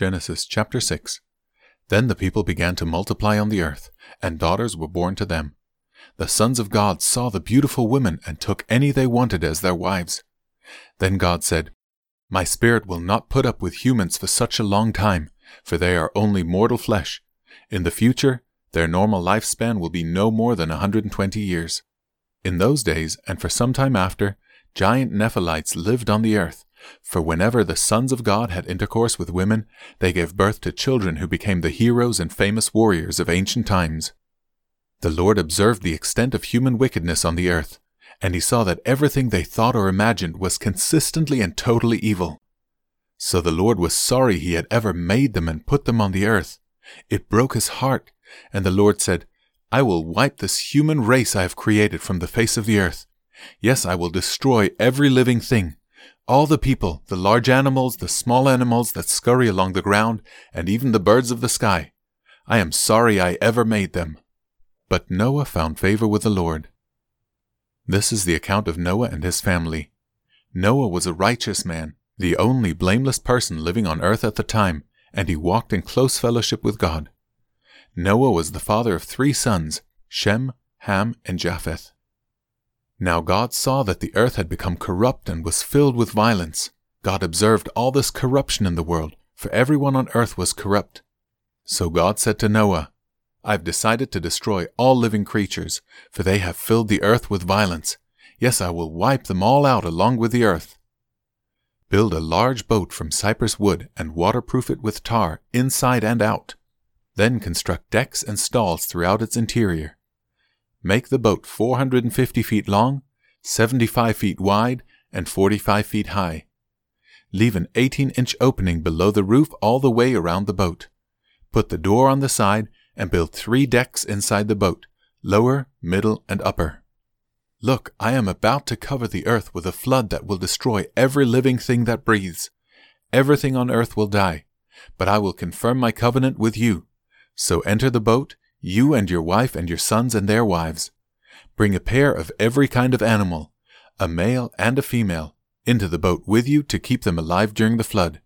Genesis chapter 6. Then the people began to multiply on the earth, and daughters were born to them. The sons of God saw the beautiful women and took any they wanted as their wives. Then God said, My spirit will not put up with humans for such a long time, for they are only mortal flesh. In the future, their normal lifespan will be no more than a 120 years. In those days, and for some time after, giant Nephilites lived on the earth, for whenever the sons of God had intercourse with women, they gave birth to children who became the heroes and famous warriors of ancient times. The Lord observed the extent of human wickedness on the earth, and he saw that everything they thought or imagined was consistently and totally evil. So the Lord was sorry he had ever made them and put them on the earth. It broke his heart, and the Lord said, I will wipe this human race I have created from the face of the earth. Yes, I will destroy every living thing, all the people, the large animals, the small animals that scurry along the ground, and even the birds of the sky. I am sorry I ever made them. But Noah found favor with the Lord. This is the account of Noah and his family. Noah was a righteous man, the only blameless person living on earth at the time, and he walked in close fellowship with God. Noah was the father of three sons, Shem, Ham, and Japheth. Now God saw that the earth had become corrupt and was filled with violence. God observed all this corruption in the world, for everyone on earth was corrupt. So God said to Noah, I've decided to destroy all living creatures, for they have filled the earth with violence. Yes, I will wipe them all out along with the earth. Build a large boat from cypress wood and waterproof it with tar inside and out. Then construct decks and stalls throughout its interior. Make the boat 450 feet long, 75 feet wide, and 45 feet high. Leave an 18 inch opening below the roof all the way around the boat. Put the door on the side and build three decks inside the boat, lower, middle, and upper. Look, I am about to cover the earth with a flood that will destroy every living thing that breathes. Everything on earth will die, but I will confirm my covenant with you. So enter the boat you and your wife and your sons and their wives. Bring a pair of every kind of animal, a male and a female, into the boat with you to keep them alive during the flood.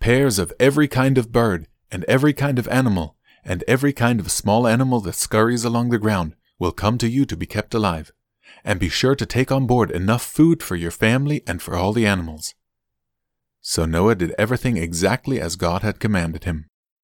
Pairs of every kind of bird, and every kind of animal, and every kind of small animal that scurries along the ground will come to you to be kept alive. And be sure to take on board enough food for your family and for all the animals. So Noah did everything exactly as God had commanded him.